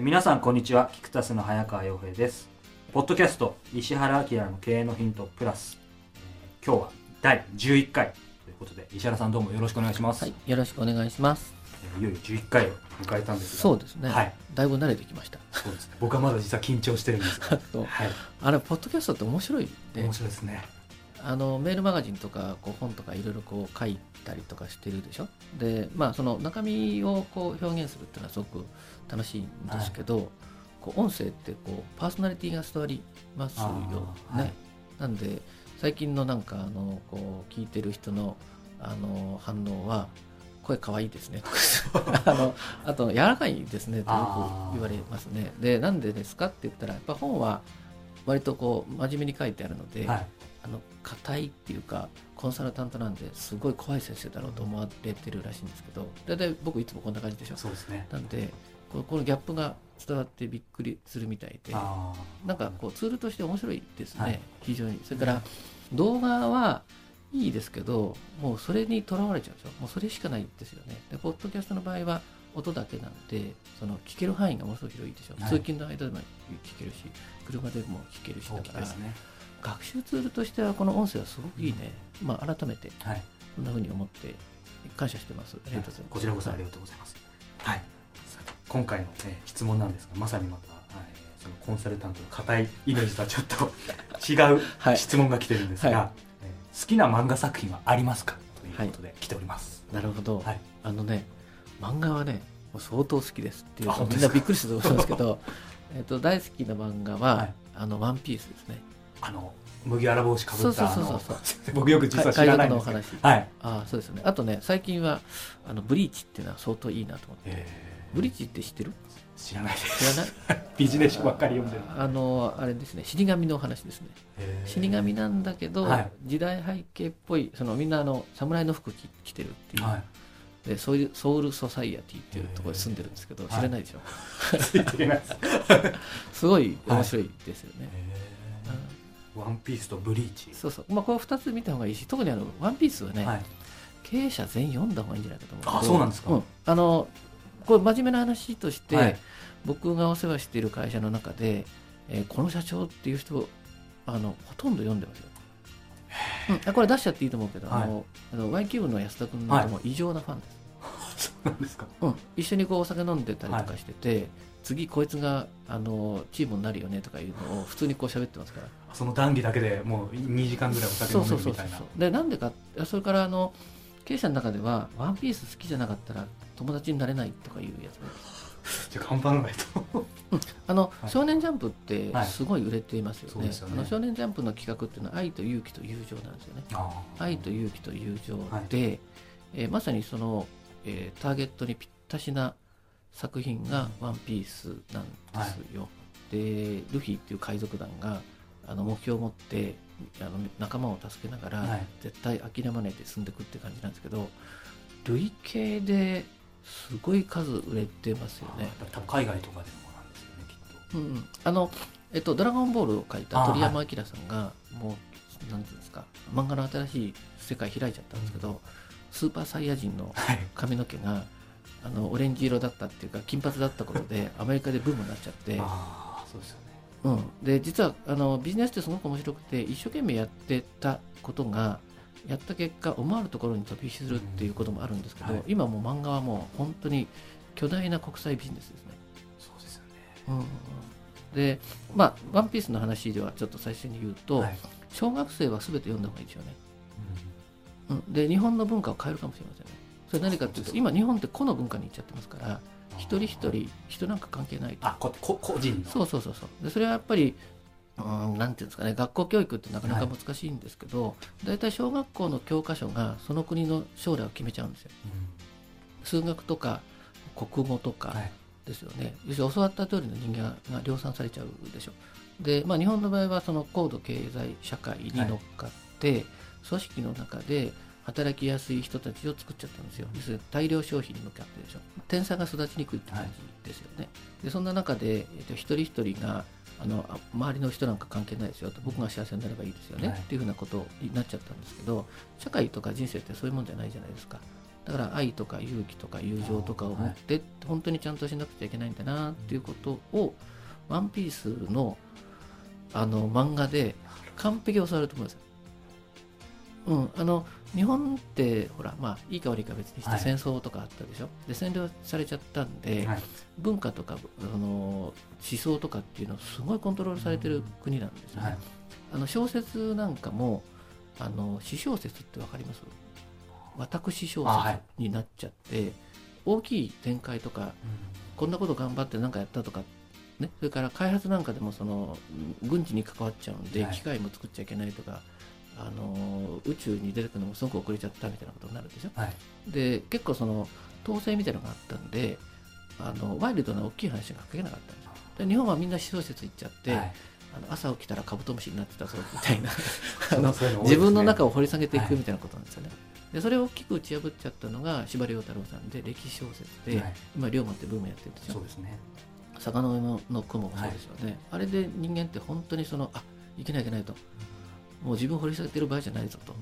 皆さんこんにちは。キクタスの早川洋平です。ポッドキャスト石原明の経営のヒントプラス、えー今日は第11回ということで石原さんどうもよろしくお願いします、はい、よろしくお願いします。えーいよいよ11回を迎えたんですが。そうですね。はい。だいぶ慣れてきました。そうですね。僕はまだ実は緊張してるんですが。はい。あれ、ポッドキャストって面白いで面、白いですねあのメールマガジンとかこう本とかいろいろこう書いたりとかしてるでしょ？で、まあその中身をこう表現するっていうのはすごく楽しいんですけど、こう音声ってこうパーソナリティが伝わりますよあーはいね。なんで最近のなんかあのこう聞いてる人のあの反応は。声可愛いですね あのあと柔らかいですねとよく言われますねでなんでですかって言ったらやっぱ本は割とこう真面目に書いてあるので、はいあの硬いっていうかコンサルタントなんですごい怖い先生だろうと思われてるらしいんですけど大体僕いつもこんな感じでしょ。そうですね。なんでこのこのギャップが伝わってびっくりするみたいでなんかこうツールとして面白いですね、はい。非常に。それから動画はいいですけどもうそれにとらわれちゃうんですよ。もうそれしかないですよね。でポッドキャストの場合は音だけなんでその聞ける範囲がものすごく広いでしょ、はい。通勤の間でも聞けるし車でも聞けるし大だからね学習ツールとしてはこの音声はすごくいいね、まあ改めてはい。こんなふうに思って感謝してます。ありがとうございます。こちらこそありがとうございます。はい。今回の、えー質問なんですが、まさにまた、はい、そのコンサルタントの硬いイメージとはちょっと 違はい。う質問が来てるんですが、はえー好きな漫画作品はありますかということで来ております。なるほど、はい。あのね漫画はね相当好きですっていうみんなびっくりすると思うんですけど えっと大好きな漫画は、はい。あのワンピースですねあの麦わら帽子かぶったあそうそうのそうそう。僕よく実は知らないんですけど、はい。ああそうですよね。あとね最近はあのブリーチっていうのは相当いいなと思って。えブリーチって知ってる？ー知らないです。知らない？ビジネスばっかり読んでる。あのあれですね死神のお話ですね。えー死神なんだけど、はい。時代背景っぽいそのみんなあの侍の服着着てるっていう、はい。でそういうソウルソサイエティっていうところに住んでるんですけど、知らないでしょ、つい。す。すごい面白いですよね、えーワンピースとブリーチ。うん。そうそう。まあこれ2つ見た方がいいし特にあの「ワンピースはね、はい。経営者全員読んだ方がいいんじゃないかと思うあそうなんですか。うん。あのこれ真面目な話として、はい。僕がお世話している会社の中で、えーこの社長っていう人あのほとんど読んでますよ、うん。あこれ出しちゃっていいと思うけど、あのあの Y キューブの安田君なんかも異常なファンです、そうなんですか。うん、一緒にこうお酒飲んでたりとかしてて、次こいつがあのチームになるよねとかいうのを普通にこう喋ってますから。その談義だけでもう2時間ぐらいお酒飲そうそうそうめるみたいな。そう。でなんでかそれからあの経営者の中ではワンピース好きじゃなかったら友達になれないとかいうやつね じゃあ頑張らないと。あの、はい。少年ジャンプってはいすごい売れていますよね,、そうですよね。あの少年ジャンプの企画っていうのは愛と勇気と友情なんですよね。あ愛と勇気と友情で、えーまさにその、えーターゲットにぴったしな作品が「ワンピースなんですよ、でルフィっていう海賊団があの目標を持ってあの仲間を助けながら、はい。絶対諦めないで進んでいくって感じなんですけど累計ですごい数売れてますよね。海外とかでもなんですよね、きっと。うんうん、あの、えっと、ドラゴンボールを書いたあ鳥山明さんが、もう、なんていうんですか、漫画の新しい世界開いちゃったんですけど、スーパーサイヤ人のはい。髪の毛が、あの、オレンジ色だったっていうか、金髪だったことで、アメリカでブームになっちゃって、ああ、そうですよね。うん。で、実は、あの、ビジネスってすごく面白くて、一生懸命やってたことが、やった結果、思わぬところに飛び火するっていうこともあるんですけど、はい今もう漫画はもう本当に巨大な国際ビジネスですね。そうですよね。うんでまあ「ワンピースの話ではちょっと最初に言うと、はい小学生は全て読んだ方がいいですよね、うん、で日本の文化を変えるかもしれませんねそれ何かっていうと今日本って個の文化に行っちゃってますから一人一人人なんか関係ないと。あここ個人の。そうそうそうそう。でそれはやっぱりうんなんていうんですかね学校教育ってなかなか難しいんですけど、大体小学校の教科書がその国の将来を決めちゃうんですよ。数学とか国語とかはい。ですよね、要するに教わった通りの人間が量産されちゃうでしょ。で、まあ、日本の場合はその高度経済社会に乗っかって、組織の中で働きやすい人たちを作っちゃったんですよ。要するに大量消費に向かってでしょ。天才が育ちにくいって感じですよね、でそんな中で、えっと、一人一人があのあ周りの人なんか関係ないですよと僕が幸せになればいいですよね、はい。っていうふうなことになっちゃったんですけど社会とか人生ってそういうもんじゃないじゃないですか。だから愛とか勇気とか友情とかを持って本当にちゃんとしなくちゃいけないんだなっていうことを「ワンピースのあの漫画で完璧に教わると思うんですよ。うん、あの日本ってほらまあいいか悪いか別にしはい。て戦争とかあったでしょ、で占領されちゃったんで、はい。文化とかあの思想とかっていうのをすごいコントロールされてる国なんですよね。はい。あの小説なんかもあの詩小説ってわかります？私小説になっちゃって、大きい展開とかこんなこと頑張って何かやったとか、ね、それから開発なんかでもそのうん軍事に関わっちゃうんで、はい。機械も作っちゃいけないとかあの宇宙に出てくるのもすごく遅れちゃったみたいなことになるでしょはい。で結構その統制みたいなのがあったんであのワイルドな大きい話が書けなかったんですよ。で日本はみんな私小説行っちゃって、はい。あの朝起きたらカブトムシになってたぞみたいな。あのね。自分の中を掘り下げていはいくみたいなことなんですよね。でそれを大きく打ち破っちゃったのが司馬遼太郎さんで歴史小説で、はい。今龍馬ってブームやってるでしょそうですね。坂の上のの雲もそうですよね、あれで人間って本当にそのあいけないいけないともう自分を掘り下げてる場合じゃないぞと。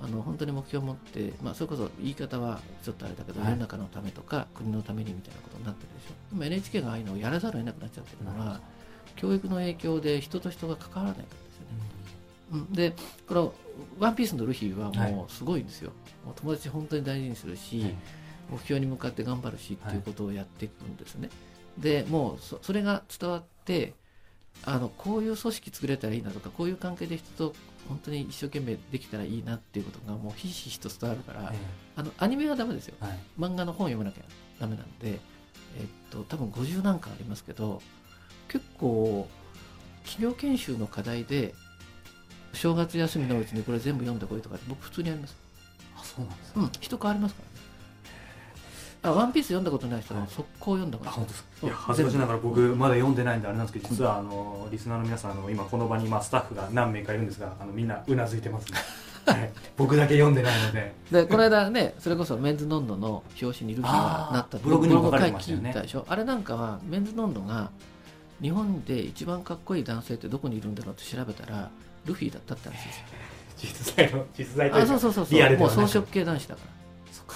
あの本当に目標を持って、まあ、それこそ言い方はちょっとあれだけど、はい。世の中のためとか国のためにみたいなことになってるでしょ。今 NHK がああいうのをやらざるを得なくなっちゃってるのは教育の影響で人と人が関わらないからですよね。うん、でこの「ワンピースのルフィはもうすごいんですよ、もう友達本当に大事にするし、はい。目標に向かって頑張るしっていうことをやっていくんですね、でもうそそれが伝わってあのこういう組織作れたらいいなとかこういう関係で人と本当に一生懸命できたらいいなっていうことがもうひしひしと伝わるから、えあのアニメはダメですよ。えはい。漫画の本読まなきゃダメなんで、えっと、多分50何巻ありますけど結構企業研修の課題で正月休みのうちにこれ全部読んでこいとか僕普通にあります。あそうなんですうん人変わりますからねあワンピース読んだことない人は速攻読んだことあ本当ですいや恥ずかしながら僕まだ読んでないんであれなんですけど実はあのリスナーの皆さんあの今この場にまあスタッフが何名かいるんですがあのみんなうなずいてますね。はい。僕だけ読んでないので。でこの間ねそれこそメンズノンノの表紙にルフィがなったブログにも書かれてま書したよねいたでしょ？あれなんかはメンズノンノが日本で一番かっこいい男性ってどこにいるんだろうって調べたらルフィだったって話ですよ。実在の実在というあかそうそうそう。リアそうルではなく。もう草食系男子だから。そっか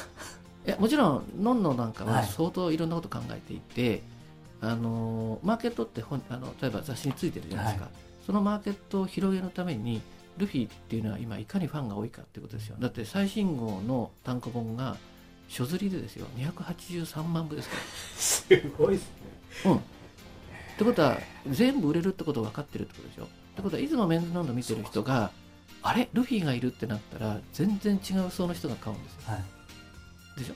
いやもちろんノンノなんかははい。相当いろんなこと考えていて、あのーマーケットって本あの例えば雑誌についてるじゃないですか、そのマーケットを広げるためにルフィっていうのは今いかにファンが多いかってことですよ。だって最新号の単行本が書釣りでですよ。283万部ですかすごいですね。らうん。ってことは全部売れるってこと分かってるってことでしょ。ってことはいつもメンズノンノ見てる人があれ？ルフィがいるってなったら全然違う層の人が買うんですよ。はいでしょ？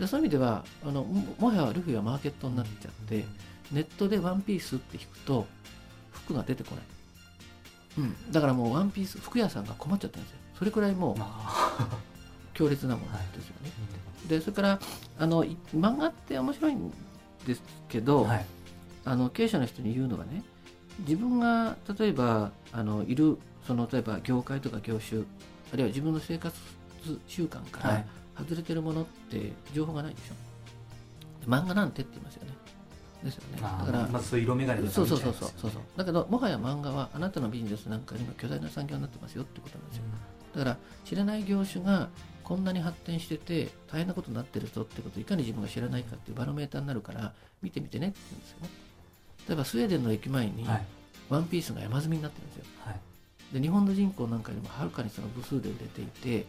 でそういう意味ではあのももはやルフィはマーケットになっちゃってネットでワンピースって引くと服が出てこない、うん、だからもうワンピース服屋さんが困っちゃったんですよ。それくらいもうまあ。強烈なものですよね、でそれからあのい漫画って面白いんですけど、はい。あの経営者の人に言うのはね自分が例えばあのいるその例えば業界とか業種あるいは自分の生活習慣から、はい外れてるものって情報がないでしょ。漫画なんてって言いますよね。ですよね。あだから、まずそういう色眼鏡でそうそうそうそうそうそう。だけどもはや漫画はあなたのビジネスなんかにも巨大な産業になってますよってことなんですよ。だから知らない業種がこんなに発展してて大変なことになってるぞってことをいかに自分が知らないかっていうバロメーターになるから見てみてねって言うんですよね。例えばスウェーデンの駅前にはい。ワンピースが山積みになってるんですよ。はい。で日本の人口なんかよりもはるかにその部数で売れていて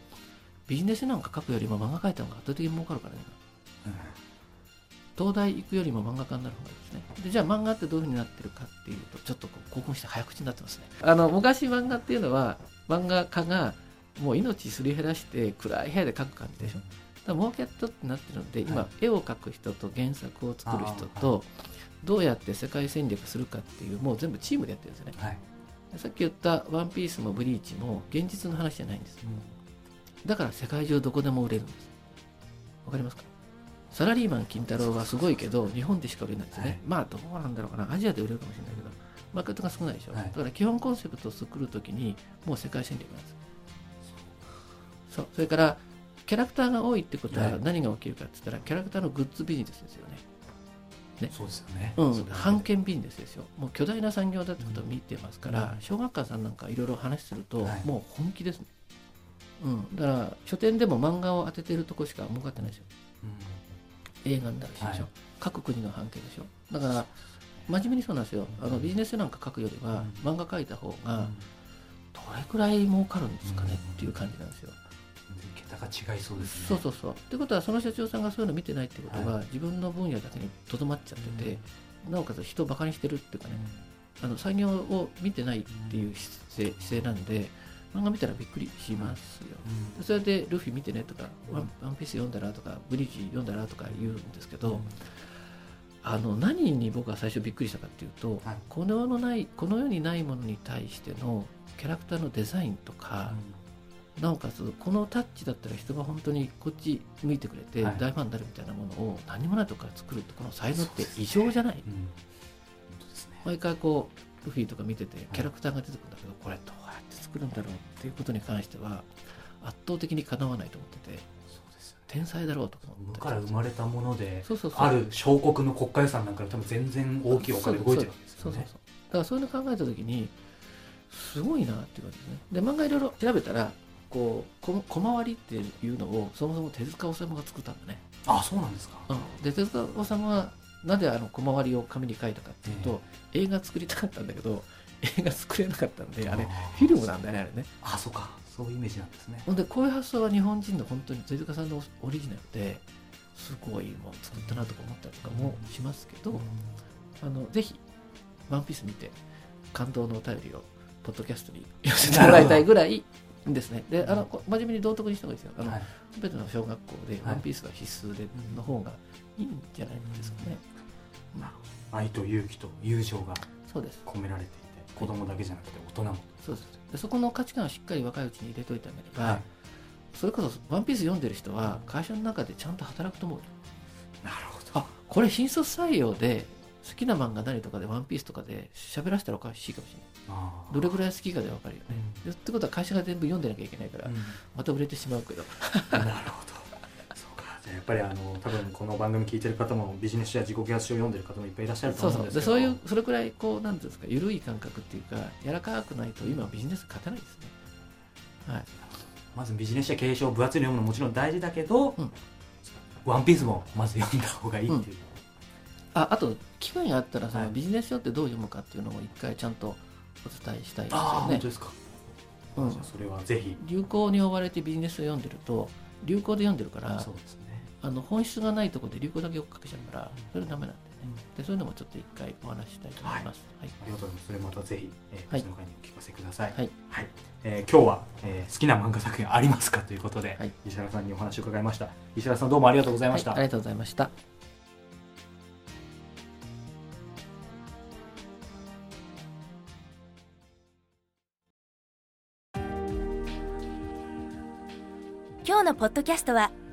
ビジネスなんか書くよりも漫画描いた方が圧倒的に儲かるからね。東大行くよりも漫画家になる方がいいですね。でじゃあ漫画ってどういうふうになってるかっていうとちょっとこう興奮して早口になってますね。あの昔漫画っていうのは漫画家がもう命すり減らして暗い部屋で描く感じでしょ。だャットってなってるので今、はい。絵を描く人と原作を作る人とどうやって世界戦略するかっていうもう全部チームでやってるんですよね。はい。でさっき言った「ワンピースも「ブリーチ」も現実の話じゃないんですだから世界中どこでも売れるんです。わかりますか？サラリーマン金太郎はすごいけど日本でしか売れないですね、はい。まあどうなんだろうかな。アジアで売れるかもしれないけど。マーケットが少ないでしょ、はい。だから基本コンセプトを作るときにもう世界戦略なんです。そう。それからキャラクターが多いってことははい。何が起きるかって言ったらキャラクターのグッズビジネスですよね。ね。そうですよね。うん。版権ビジネスですよ。もう巨大な産業だってことを見てますから、うん。小学館さんなんかいろいろ話すると、はい。もう本気ですね。うん、だから書店でも漫画を当ててるとこしか儲かってないですよ。うん。映画になるしでしょ、はい。各国の版権でしょ。だから真面目にそうなんですよ。あのビジネスなんか書くよりは、漫画書いた方がどれくらい儲かるんですかね？っていう感じなんですよ。桁が違いそうですね。そうそうそう。ってことはその社長さんがそういうの見てないってことは、は自分の分野だけにとどまっちゃってて、なおかつ人をバカにしてるっていうかね、うあの産業を見てないっていう姿勢姿勢なんで漫画見たらびっくりしますよ。ん。でそれでルフィ見てねとか、ワンワンピース読んだらとか、ブリーチ読んだらとか言うんですけど、あの何に僕は最初びっくりしたかっていうと、はい。この世のないこの世にないものに対してのキャラクターのデザインとか、なおかつこのタッチだったら人が本当にこっち向いてくれてはい。大ファンになるみたいなものを何もないとこから作るってこの才能って異常じゃない、ね。毎回こうルフィとか見ててキャラクターが出てくるんだけど、これどうやって作るんだろうっていうことに関しては圧倒的にかなわないと思っててそうですよね。天才だろうと思無ってから生まれたものでそうそうそう。ある小国の国家予算なんかで多分全然大きいお金動いてるわけですよね。そうそうそう。だからそういうの考えた時にすごいなっていう感じですね。で漫画いろいろ調べたらこうこ小回りっていうのをそもそも手塚治虫が作ったんだね、あそうなんですか。うん、で手塚治虫はなんであの小回りを紙に書いたかっていうと、映画作りたかったんだけど映画作れなかったんであれフィルムなんだよねあれね。あそうか。そういうイメージなんですね。ほんでこういう発想は日本人の本当に手塚さんのオリジナルですごいもん作ったなとか思ったりとかもしますけど、あのぜひ「ワンピース見て感動のお便りをポッドキャストに寄せてもらいたいぐらいですね。であのこ真面目に道徳にした方がいいですよ。あの、はい。全ての小学校で「はいワンピースが必須での方がいいんじゃないですかね、なるほど愛と勇気と友情が込められていて子供だけじゃなくて大人も。そうです。でそこの価値観をしっかり若いうちに入れといてあげれば、はい。それこそ「ワンピース読んでる人は会社の中でちゃんと働くと思う。よなるほど。あこれ新卒採用で好きな漫画何とかで「ワンピースとかで喋らせたらおかしいかもしれない。どれぐらい好きかで分かるよね、うん。でってことは会社が全部読んでなきゃいけないから、うん。また売れてしまうけど。なるほどやっぱりあの多分この番組聞いてる方もビジネス書や自己啓発書を読んでる方もいっぱいいらっしゃるとそう思うんですけど。そうでそういうそれくらいこうなんですか緩い感覚っていうか柔らかくないと今はビジネス勝てないですね。はい。まずビジネス書や経営書を分厚いの読むのももちろん大事だけど、うん。ワンピースもまず読んだ方がいいっていう、ああと機会があったらそはい。のビジネス書ってどう読むかっていうのも一回ちゃんとお伝えしたいですああよね本当ですか、うん。それはぜひ。流行に追われてビジネスを読んでると流行で読んでるからそうですねあの本質がないところで流行だけ追っかけちゃうからそれダメなんでね。でそういうのもちょっと一回お話ししたいと思います。はい、ありがとうございますそれまたぜひ、えー、はの回にお聞かせください、はい。えー今日は、えー好きな漫画作品ありますかということで、はい。石原さんにお話を伺いました。石原さんどうもありがとうございました、はい。ありがとうございました。今日のポッドキャストは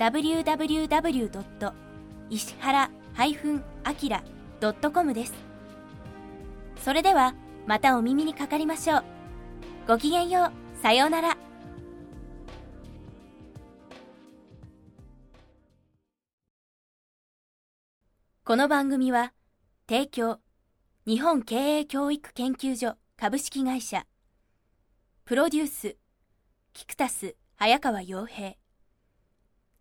www. 石原 -akira.com です。それではまたお耳にかかりましょう。ごきげんよう。さようなら。この番組は、提供、日本経営教育研究所株式会社、プロデュース、キクタス早川洋平、